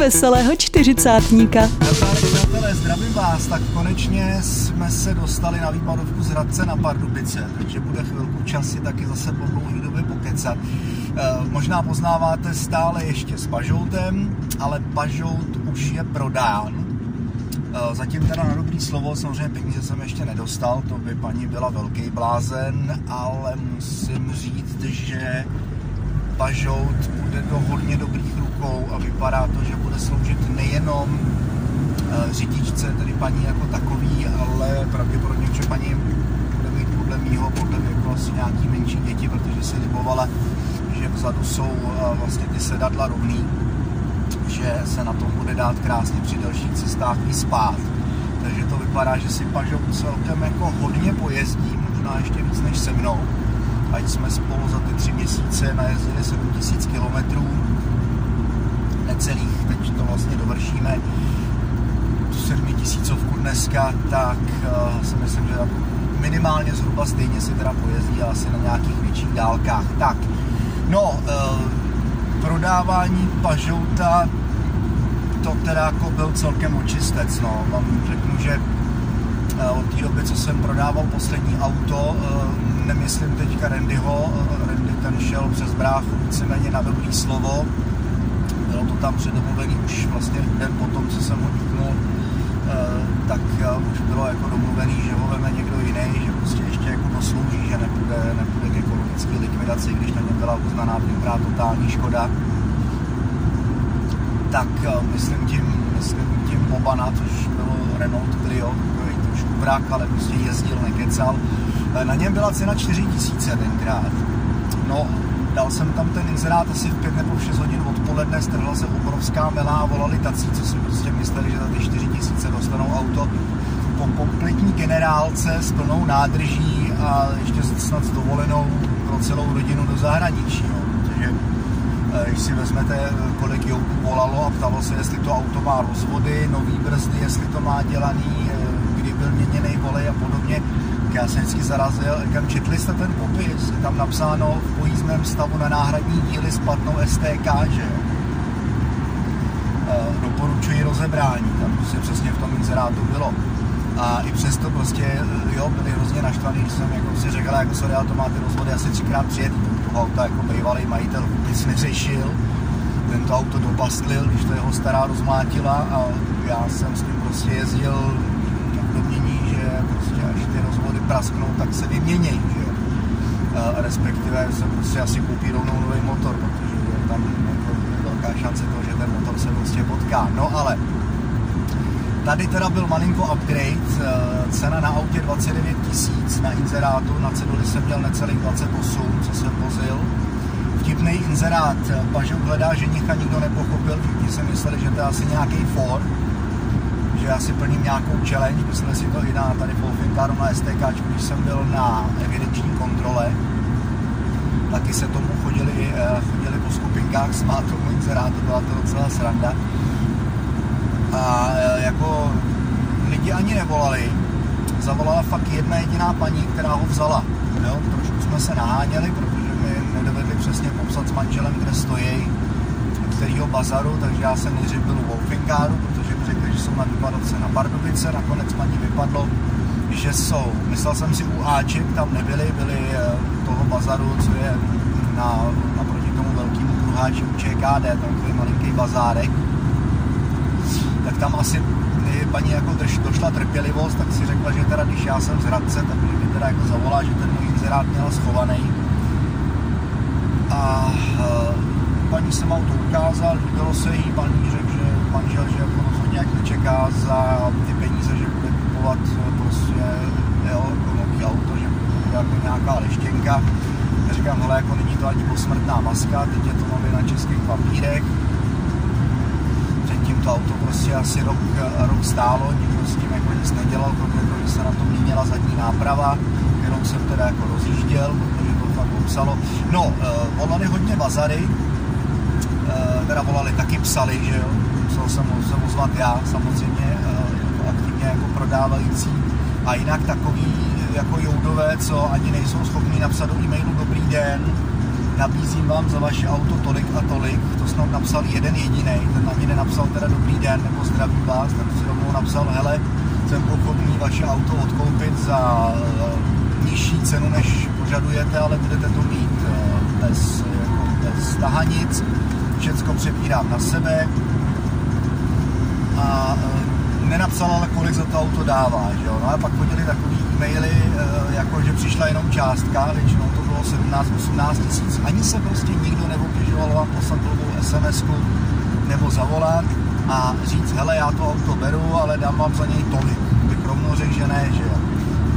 veselého čtyřicátníka. Přátelé, zdravím vás, tak konečně jsme se dostali na výpadovku z Hradce na Pardubice, takže bude chvilku čas si taky zase po dlouhé době pokecat. E, možná poznáváte stále ještě s Pažoutem, ale Pažout už je prodán. E, zatím teda na dobrý slovo, samozřejmě peníze jsem ještě nedostal, to by paní byla velký blázen, ale musím říct, že Pažout bude do hodně dobrých rukou a vypadá to, že bude sloužit nejenom eh, řidičce, tedy paní jako takový, ale pravděpodobně, že paní bude mít podle mýho, podle jako asi nějaký menší děti, protože si libovala, že vzadu jsou eh, vlastně ty sedadla rovný, že se na tom bude dát krásně při dalších cestách i spát. Takže to vypadá, že si Pažout celkem jako hodně pojezdí, možná ještě víc než se mnou ať jsme spolu za ty tři měsíce najezdili 7000 km, necelých, teď to vlastně dovršíme, tu 7000 dneska, tak uh, si myslím, že minimálně zhruba stejně si teda pojezdí asi na nějakých větších dálkách. Tak, no, uh, prodávání Pažouta, to teda jako byl celkem očistec, no. Vám řeknu, že Eh, od té doby, co jsem prodával poslední auto, nemyslím teďka Randyho, Randy ten šel přes bráchu víceméně na dobrý slovo, bylo to tam předomluvený už vlastně den potom, co jsem ho díknul, tak už bylo jako domluvený, že ho veme někdo jiný, že prostě ještě jako doslouží, že nepůjde, nepůjde k ekologické likvidaci, když na něm byla uznaná tenkrát totální škoda. Tak myslím tím, myslím tím Bobana, což bylo Renault Clio, vrak, ale prostě jezdil, nekecal. Eh, na něm byla cena 4 tisíce tenkrát. No, dal jsem tam ten inzerát asi v 5 nebo v 6 hodin odpoledne, strhla se obrovská mela a volali tací, co si prostě mysleli, že za ty 4 tisíce dostanou auto po kompletní generálce s plnou nádrží a ještě snad s dovolenou pro celou rodinu do zahraničí. No, protože eh, když si vezmete, eh, kolik joutů volalo a ptalo se, jestli to auto má rozvody, nový brzdy, jestli to má dělaný, byl měněný volej a podobně, já jsem vždycky zarazil, říkám, četli jste ten popis, je tam napsáno v pojízdném stavu na náhradní díly s platnou STK, že e, doporučuji rozebrání, tam prostě přesně v tom inzerátu bylo. A i přesto prostě, e, jo, byli hrozně naštvaný, když jsem jako si řekl, jako sorry, to má ty rozvody asi třikrát přijet, toho auta jako bývalý majitel nic neřešil, tento auto dobastlil, když to jeho stará rozmlátila a já jsem s tím prostě jezdil prasknou, tak se vyměnějí, že A respektive se prostě asi koupí rovnou nový motor, protože je tam jako velká šance toho, že ten motor se prostě potká. No ale Tady teda byl malinko upgrade, eh, cena na autě 29 tisíc na inzerátu, na ceduli jsem měl necelých 28, co jsem vozil. Vtipný inzerát, Pažou hledá ženicha, nikdo nepochopil, všichni si mysleli, že to je asi nějaký Ford, že já si plním nějakou challenge, mysleli si to i na tady v Wolfinkaru na STK, když jsem byl na evidenční kontrole, taky se tomu chodili, eh, chodili po skupinkách s mátou inzerátu, byla to docela sranda. A eh, jako lidi ani nevolali, zavolala fakt jedna jediná paní, která ho vzala. Jo? Trošku jsme se naháněli, protože mi nedovedli přesně popsat s manželem, kde stojí, kterého bazaru, takže já jsem nejdřív byl u Wolfinkáru, protože jsou na výpadovce na Pardubice, nakonec paní vypadlo, že jsou. Myslel jsem si u Aček, tam nebyli, byli eh, toho bazaru, co je na, naproti tomu velkému kruháči u ČKD, takový malinký bazárek. Tak tam asi paní jako drž, došla trpělivost, tak si řekla, že teda když já jsem z Hradce, tak mi teda jako zavolá, že ten můj inzerát měl schovaný. A uh, paní jsem auto ukázal, líbilo se jí, paní řekl, že manžel, že jako rozhodně jak nečeká za ty peníze, že bude kupovat prostě jo, jako nový auto, že bude jako nějaká leštěnka. Já říkám, hele, jako není to ani posmrtná maska, teď je to nově na českých papírech. Předtím to auto prostě asi rok, rok stálo, nikdo s tím jako nic nedělal, kromě toho, že se na tom měnila zadní náprava, kterou jsem teda jako rozjížděl, protože to fakt obsalo. No, volali hodně bazary, teda volali, taky psali, že jo, musel jsem se ozvat já samozřejmě eh, jako aktivně jako prodávající. A jinak takový jako joudové, co ani nejsou schopni napsat do e-mailu dobrý den, nabízím vám za vaše auto tolik a tolik, to snad napsal jeden jediný, ten mě nenapsal teda dobrý den nebo zdravím vás, ten si rovnou napsal, hele, jsem ochotný vaše auto odkoupit za uh, nižší cenu, než požadujete, ale budete to mít bez, jako bez tahanic, všecko přebírám na sebe a uh, nenapsal ale, kolik za to auto dává, že jo? No a pak chodili takový e-maily, uh, jako že přišla jenom částka, většinou to bylo 17-18 tisíc. Ani se prostě nikdo neobtěžoval vám poslat sms nebo zavolat a říct, hele, já to auto beru, ale dám vám za něj tolik. Bych rovnou řekl, že ne, že jo.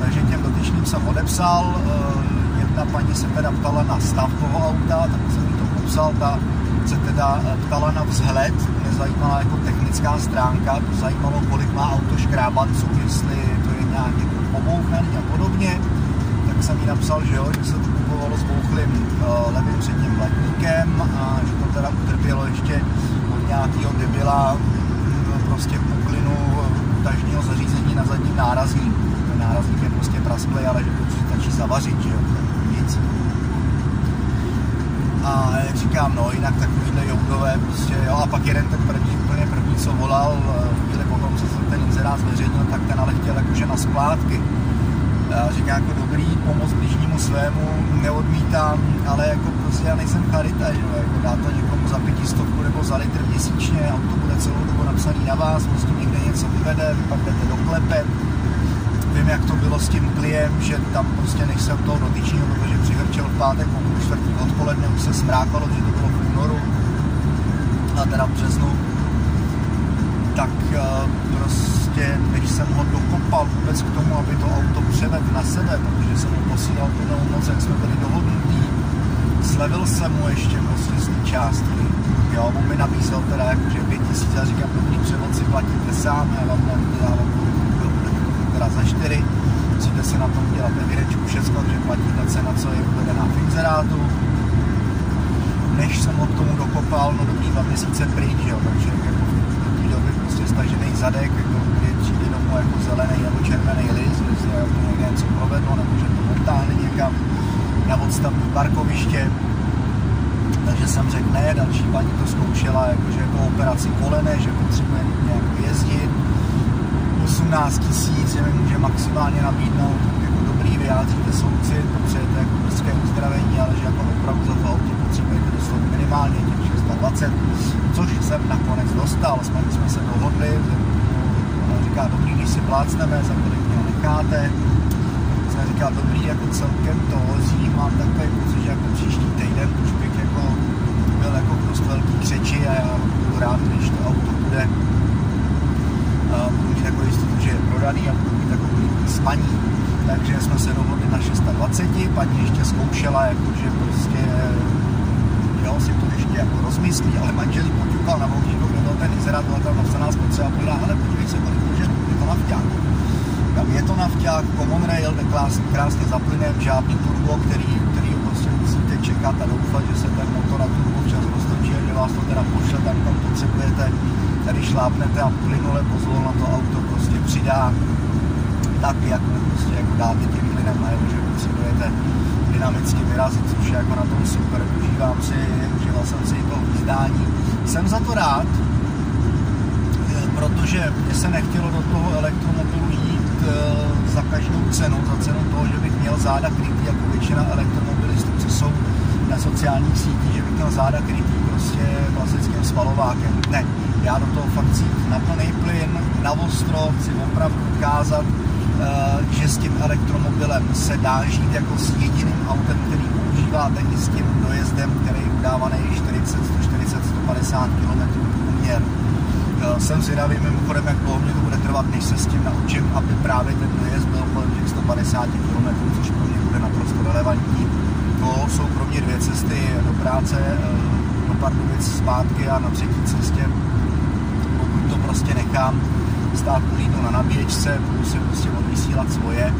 Takže těm dotyčným jsem odepsal, uh, jedna paní se teda ptala na stav toho auta, tak jsem jí to popsal, ta se teda ptala na vzhled, nezajímala jako technická stránka, zajímalo, kolik má auto škrábanců, jestli to je nějak jako pobouchaný a podobně tak jsem jí napsal, že jo, že se to kupovalo s bouchlým uh, levým předním blatníkem a že to teda utrpělo ještě od nějakého debila mm, prostě puklinu tažního zařízení na zadním nárazníku. Ten nárazník je prostě prasklý, ale že to stačí zavařit, že jo, nic. A jak říkám, no, jinak takovýhle joudové prostě, jo, a pak jeden ten první, úplně první, co volal, chvíli potom, co jsem ten inzerát zveřejnil, tak ten ale chtěl jakože na splátky. A říká jako dobrý, pomoc blížnímu svému, neodmítám, ale jako prostě já nejsem charita, že jo, jako dá to někomu za pětistovku nebo za litr měsíčně, auto bude celou dobu napsaný na vás, prostě někde něco vyvede, vy pak jdete doklepet, vím, jak to bylo s tím kliem, že tam prostě než jsem toho dotyčního, protože přihrčel v pátek půl čtvrtý odpoledne, už se smrákalo, že to bylo v únoru a teda v březnu, tak uh, prostě, než jsem ho dokopal vůbec k tomu, aby to auto převedl na sebe, protože jsem mu posílal tu moc, jak jsme byli dohodnutí, slevil jsem mu ještě prostě z té částky. Jo, on mi nabízel teda jakože 5000 a říkám, dobrý převod si platíte sám, já vám dávám teda za 4, musíte si na tom dělat evidečku všechno, že platíte cena, co je uvedená v inzerátu. Než jsem k tomu dokopal, no dobrý dva měsíce pryč, jo, takže jako v té době prostě stažený zadek, jako kdy přijde domů jako zelený nebo červený list, se jako někde něco provedlo, nebo že to odtáhne někam na odstavní parkoviště. Takže jsem řekl, ne, další paní to zkoušela, jako, že je to operaci kolene, že potřebuje nějak jezdit. 18 tisíc, že může maximálně nabídnout jako dobrý, vyjádříte soucit, potřebujete jako brzké uzdravení, ale že jako opravdu za to auto potřebujete dostat minimálně těch 620, což jsem nakonec dostal. Jsme, jsme se dohodli, ona říká, dobrý, když si plácneme, za kolik mě necháte. Jsem říkal, dobrý, jako celkem to hozí, mám takový pocit, že jako příští týden už bych jako byl jako dost velký křeči a já budu rád, když to auto bude budu mít takovou jistotu, že je prodaný a budu mít takový spaní. Takže jsme se dohodli na 620, paní ještě zkoušela, jakože prostě jo, si to ještě jako rozmyslí, ale manželí poťukal na volníku, kde byl ten inzerát, byla tam napsaná spotřeba, povedá, ale podívej se, kolik může, je to nafťák. Tam je to nafťák, common rail, jde krásně, krásně zaplynem, žádný turbo, který, který prostě musíte čekat a doufat, že se ten motor na turbo včas roztočí a že vás to teda pošle tam, kam potřebujete tady šlápnete a plynule pozvol na to auto prostě přidá tak, jak prostě jako dáte těm lidem najevo, že potřebujete dynamicky vyrazit, což je jako na tom super. Užívám si, užíval jsem si to výzdání. Jsem za to rád, protože mě se nechtělo do toho elektromobilu jít za každou cenu, za cenu toho, že bych měl záda krytý jako většina elektromobilistů, co jsou na sociálních sítích, že bych měl záda krytý prostě klasickým svalovákem. Ne, já do toho fakt chci na plný plyn, na ostro, chci opravdu ukázat, eh, že s tím elektromobilem se dá žít jako s jediným autem, který používáte i s tím dojezdem, který je udávaný 40, 140, 150 km průměr. Jsem zvědavý mimochodem, jak dlouho mě to bude trvat, než se s tím naučím, aby právě ten dojezd byl kolem těch 150 km, což pro mě bude naprosto relevantní. To jsou pro mě dvě cesty do práce, eh, do Pardubic zpátky a na třetí cestě prostě nechám stát ulínu na nabíječce, budu si prostě odvysílat svoje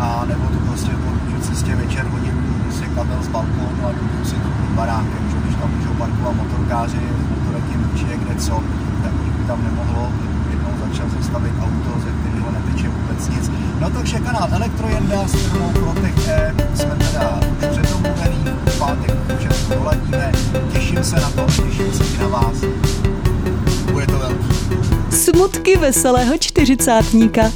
a nebo to prostě po cestě večer hodím prostě kabel z balkónu a jdu si to pod barákem, že když tam můžou parkovat motorkáři, motorky určitě kde co, tak už by tam nemohlo jednou začal zastavit auto, ze kterého neteče vůbec nic. No takže kanál Elektrojenda s firmou Protech E jsme teda už předomluvený v pátek 6 se na to těším se i na vás. Smutky veselého čtyřicátníka.